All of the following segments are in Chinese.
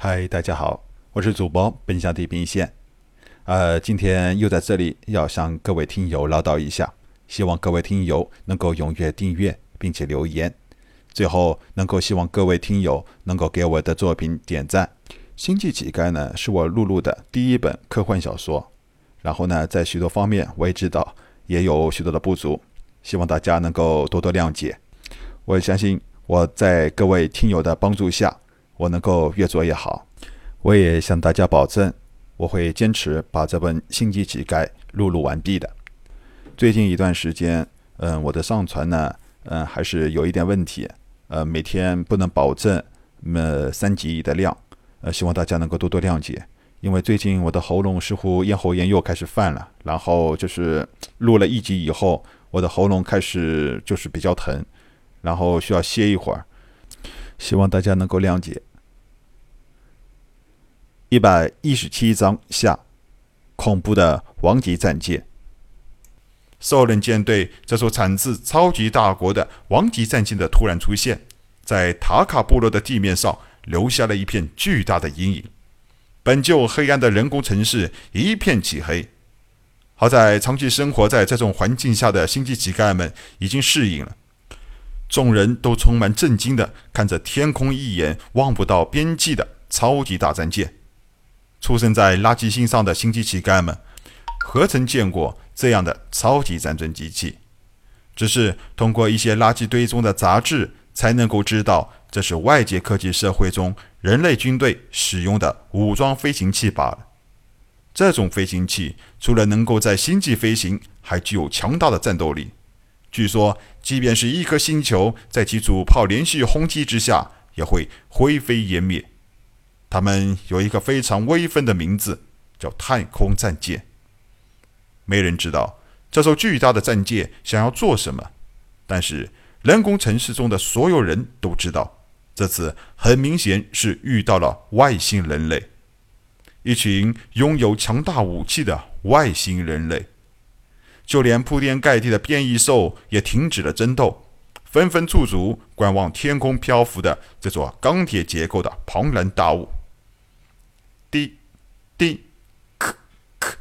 嗨，大家好，我是主播奔向地平线。呃，今天又在这里要向各位听友唠叨一下，希望各位听友能够踊跃订阅并且留言。最后，能够希望各位听友能够给我的作品点赞。《星际乞丐》呢，是我录入的第一本科幻小说。然后呢，在许多方面我也知道也有许多的不足，希望大家能够多多谅解。我相信我在各位听友的帮助下。我能够越做越好，我也向大家保证，我会坚持把这本《星际乞丐》录入完毕的。最近一段时间，嗯，我的上传呢，嗯，还是有一点问题，呃，每天不能保证呃三集的量，呃，希望大家能够多多谅解。因为最近我的喉咙似乎咽喉炎又开始犯了，然后就是录了一集以后，我的喉咙开始就是比较疼，然后需要歇一会儿，希望大家能够谅解。一百一十七章下，恐怖的王级战舰。兽人舰队这艘产自超级大国的王级战舰的突然出现，在塔卡部落的地面上留下了一片巨大的阴影。本就黑暗的人工城市一片漆黑。好在长期生活在这种环境下的星际乞丐们已经适应了。众人都充满震惊地看着天空一眼望不到边际的超级大战舰。出生在垃圾星上的星际乞丐们，何曾见过这样的超级战争机器？只是通过一些垃圾堆中的杂志，才能够知道这是外界科技社会中人类军队使用的武装飞行器罢了。这种飞行器除了能够在星际飞行，还具有强大的战斗力。据说，即便是一颗星球在其主炮连续轰击之下，也会灰飞烟灭。他们有一个非常威风的名字，叫太空战舰。没人知道这艘巨大的战舰想要做什么，但是人工城市中的所有人都知道，这次很明显是遇到了外星人类，一群拥有强大武器的外星人类。就连铺天盖地的变异兽也停止了争斗，纷纷驻足观望天空漂浮的这座钢铁结构的庞然大物。滴，滴，咳，咳，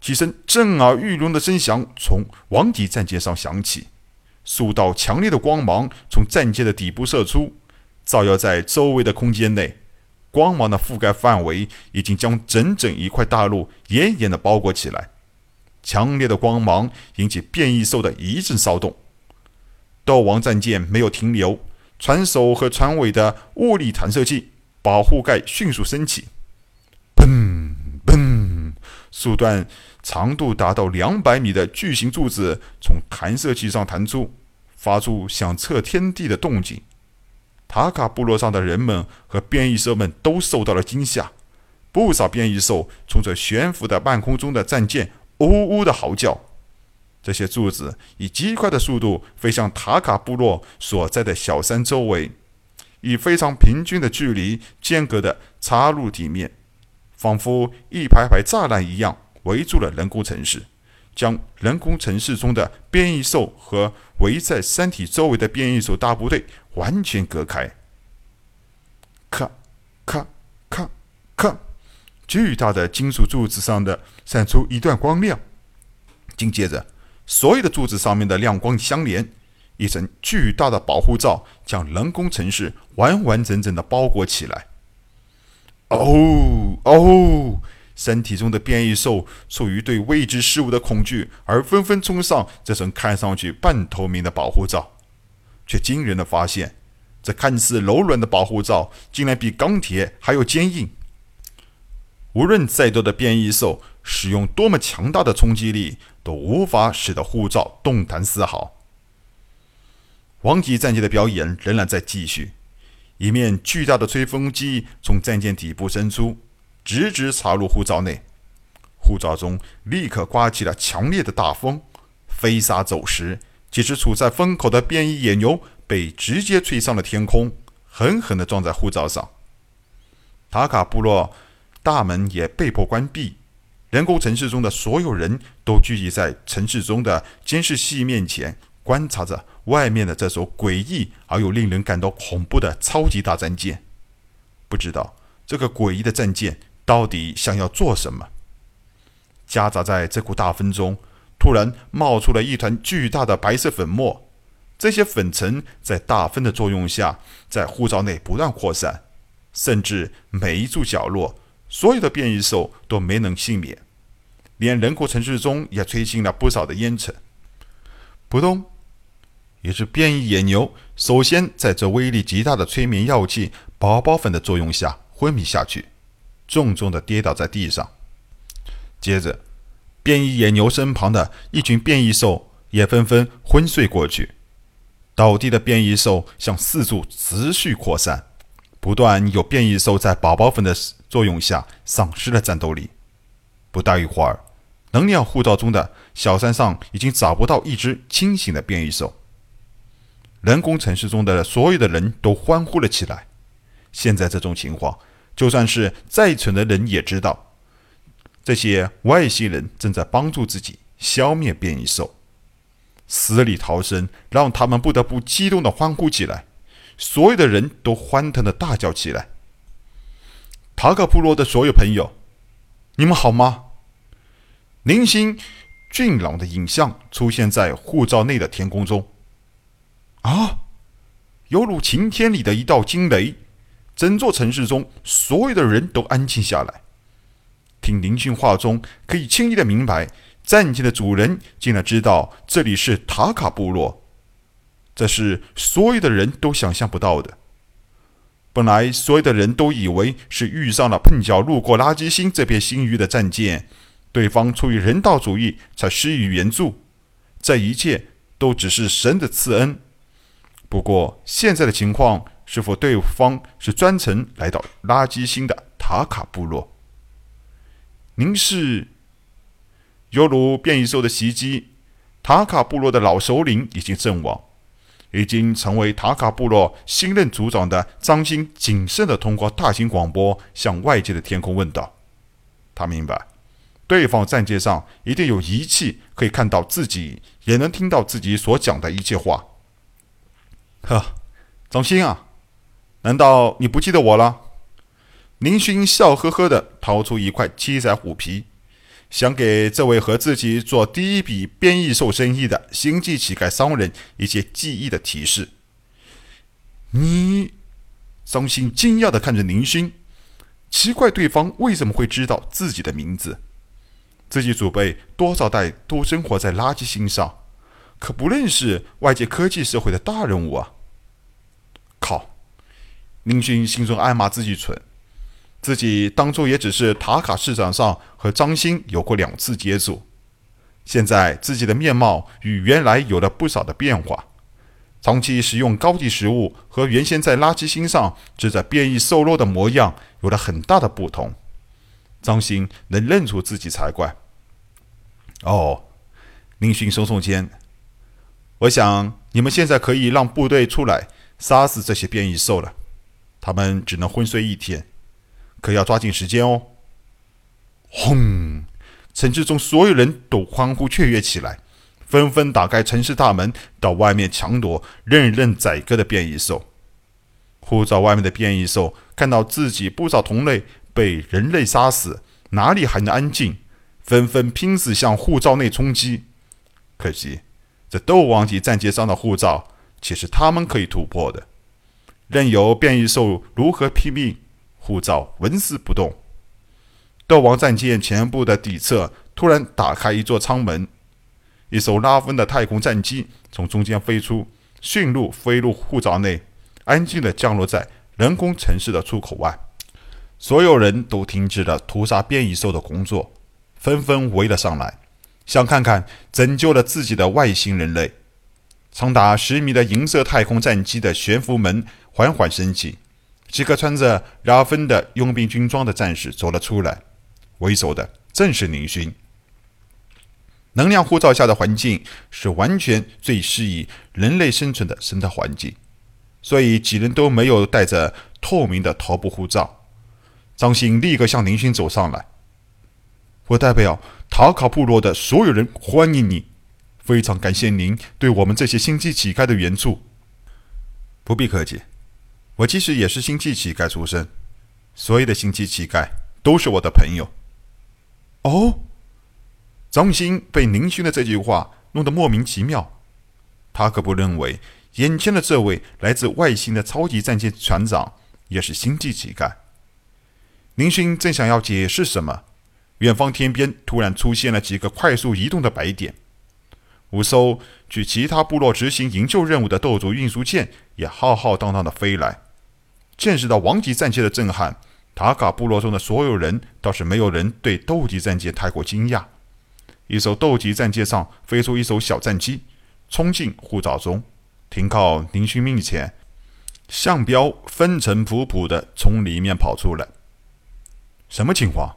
几声震耳欲聋的声响从王级战舰上响起，数道强烈的光芒从战舰的底部射出，照耀在周围的空间内。光芒的覆盖范围已经将整整一块大陆严严的包裹起来。强烈的光芒引起变异兽的一阵骚动。斗王战舰没有停留，船首和船尾的物理弹射器保护盖迅速升起。砰！数段长度达到两百米的巨型柱子从弹射器上弹出，发出响彻天地的动静。塔卡部落上的人们和变异兽们都受到了惊吓，不少变异兽冲着悬浮在半空中的战舰呜呜的嚎叫。这些柱子以极快的速度飞向塔卡部落所在的小山周围，以非常平均的距离间隔的插入地面。仿佛一排排栅栏一样围住了人工城市，将人工城市中的变异兽和围在山体周围的变异兽大部队完全隔开。咔，咔，咔，咔，巨大的金属柱子上的闪出一段光亮，紧接着，所有的柱子上面的亮光相连，一层巨大的保护罩将人工城市完完整整的包裹起来。哦哦！身体中的变异兽出于对未知事物的恐惧，而纷纷冲上这层看上去半透明的保护罩，却惊人的发现，这看似柔软的保护罩竟然比钢铁还要坚硬。无论再多的变异兽使用多么强大的冲击力，都无法使得护罩动弹丝毫。王级战舰的表演仍然在继续。一面巨大的吹风机从战舰底部伸出，直直插入护罩内。护罩中立刻刮起了强烈的大风，飞沙走石。几只处在风口的变异野牛被直接吹上了天空，狠狠地撞在护罩上。塔卡部落大门也被迫关闭。人工城市中的所有人都聚集在城市中的监视器面前，观察着。外面的这艘诡异而又令人感到恐怖的超级大战舰，不知道这个诡异的战舰到底想要做什么。夹杂在这股大风中，突然冒出了一团巨大的白色粉末。这些粉尘在大风的作用下，在护罩内不断扩散，甚至每一处角落，所有的变异兽都没能幸免。连人口城市中也吹进了不少的烟尘。扑通！也是变异野牛首先在这威力极大的催眠药剂宝宝粉的作用下昏迷下去，重重的跌倒在地上。接着，变异野牛身旁的一群变异兽也纷纷昏睡过去。倒地的变异兽向四处持续扩散，不断有变异兽在宝宝粉的作用下丧失了战斗力。不大一会儿，能量护罩中的小山上已经找不到一只清醒的变异兽。人工城市中的所有的人都欢呼了起来。现在这种情况，就算是再蠢的人也知道，这些外星人正在帮助自己消灭变异兽。死里逃生，让他们不得不激动的欢呼起来。所有的人都欢腾的大叫起来：“塔可部落的所有朋友，你们好吗？”零星俊朗的影像出现在护照内的天空中。啊，犹如晴天里的一道惊雷，整座城市中所有的人都安静下来。听林讯话中，可以轻易的明白。战舰的主人竟然知道这里是塔卡部落，这是所有的人都想象不到的。本来所有的人都以为是遇上了碰巧路过垃圾星这片星域的战舰，对方出于人道主义才施以援助，这一切都只是神的赐恩。不过现在的情况，是否对方是专程来到垃圾星的塔卡部落？您是？犹如变异兽的袭击，塔卡部落的老首领已经阵亡，已经成为塔卡部落新任族长的张鑫谨慎地通过大型广播向外界的天空问道：“他明白，对方战舰上一定有仪器可以看到自己，也能听到自己所讲的一切话。”呵，张鑫啊，难道你不记得我了？林勋笑呵呵地掏出一块七彩虎皮。想给这位和自己做第一笔变异兽生意的星际乞丐商人一些记忆的提示。你，张鑫惊讶地看着林勋，奇怪对方为什么会知道自己的名字。自己祖辈多少代都生活在垃圾星上，可不认识外界科技社会的大人物啊！靠！林勋心中暗骂自己蠢。自己当初也只是塔卡市场上和张鑫有过两次接触，现在自己的面貌与原来有了不少的变化，长期食用高级食物和原先在垃圾星上吃着变异瘦肉的模样有了很大的不同。张鑫能认出自己才怪。哦，林勋耸耸肩，我想你们现在可以让部队出来杀死这些变异兽了，他们只能昏睡一天。可要抓紧时间哦！轰！城市中所有人都欢呼雀跃起来，纷纷打开城市大门，到外面抢夺任人宰割的变异兽。护照外面的变异兽看到自己不少同类被人类杀死，哪里还能安静？纷纷拼死向护照内冲击。可惜，这斗王级战舰上的护照岂是他们可以突破的，任由变异兽如何拼命。护照纹丝不动。斗王战舰前部的底侧突然打开一座舱门，一艘拉风的太空战机从中间飞出，驯鹿飞入护罩内，安静地降落在人工城市的出口外。所有人都停止了屠杀变异兽的工作，纷纷围了上来，想看看拯救了自己的外星人类。长达十米的银色太空战机的悬浮门缓缓升起。几个穿着拉芬的佣兵军装的战士走了出来，为首的正是林勋。能量护照下的环境是完全最适宜人类生存的生态环境，所以几人都没有带着透明的头部护罩。张鑫立刻向林勋走上来：“我代表塔卡部落的所有人欢迎你，非常感谢您对我们这些星际乞丐的援助。”不必客气。我其实也是星际乞丐出身，所有的星际乞丐都是我的朋友。哦，张鑫被林勋的这句话弄得莫名其妙。他可不认为眼前的这位来自外星的超级战舰船长也是星际乞丐。林勋正想要解释什么，远方天边突然出现了几个快速移动的白点。五艘去其他部落执行营救任务的斗族运输舰也浩浩荡荡的飞来。见识到王级战舰的震撼，塔卡部落中的所有人倒是没有人对斗级战舰太过惊讶。一艘斗级战舰上飞出一艘小战机，冲进护罩中，停靠林勋面前。向彪风尘仆仆的从里面跑出来。什么情况？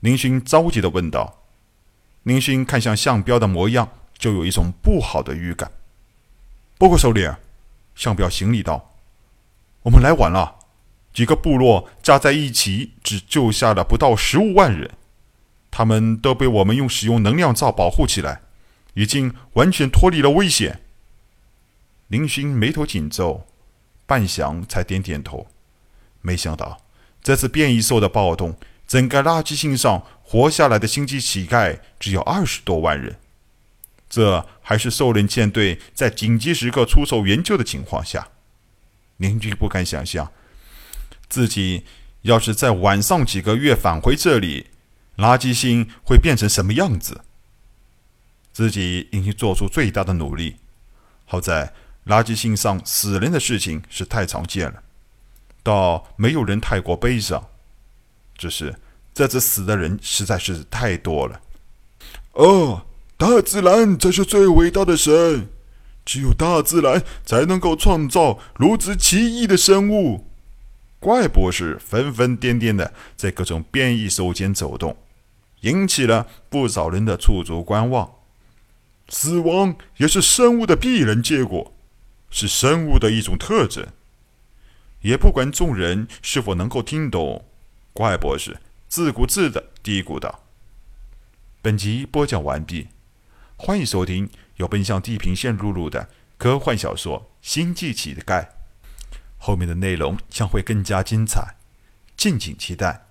林勋着急的问道。林勋看向向彪的模样，就有一种不好的预感。报告首领，向表行礼道。我们来晚了，几个部落加在一起只救下了不到十五万人，他们都被我们用使用能量罩保护起来，已经完全脱离了危险。林勋眉头紧皱，半晌才点点头。没想到这次变异兽的暴动，整个垃圾星上活下来的星际乞丐只有二十多万人，这还是兽人舰队在紧急时刻出手援救的情况下。邻居不敢想象，自己要是在晚上几个月返回这里，垃圾星会变成什么样子。自己已经做出最大的努力，好在垃圾星上死人的事情是太常见了，倒没有人太过悲伤。只是这次死的人实在是太多了。哦，大自然才是最伟大的神。只有大自然才能够创造如此奇异的生物。怪博士疯疯癫癫的在各种变异兽间走动，引起了不少人的驻足观望。死亡也是生物的必然结果，是生物的一种特征。也不管众人是否能够听懂，怪博士自顾自的嘀咕道：“本集播讲完毕，欢迎收听。”由奔向地平线录入的科幻小说《星际乞丐》，后面的内容将会更加精彩，敬请期待。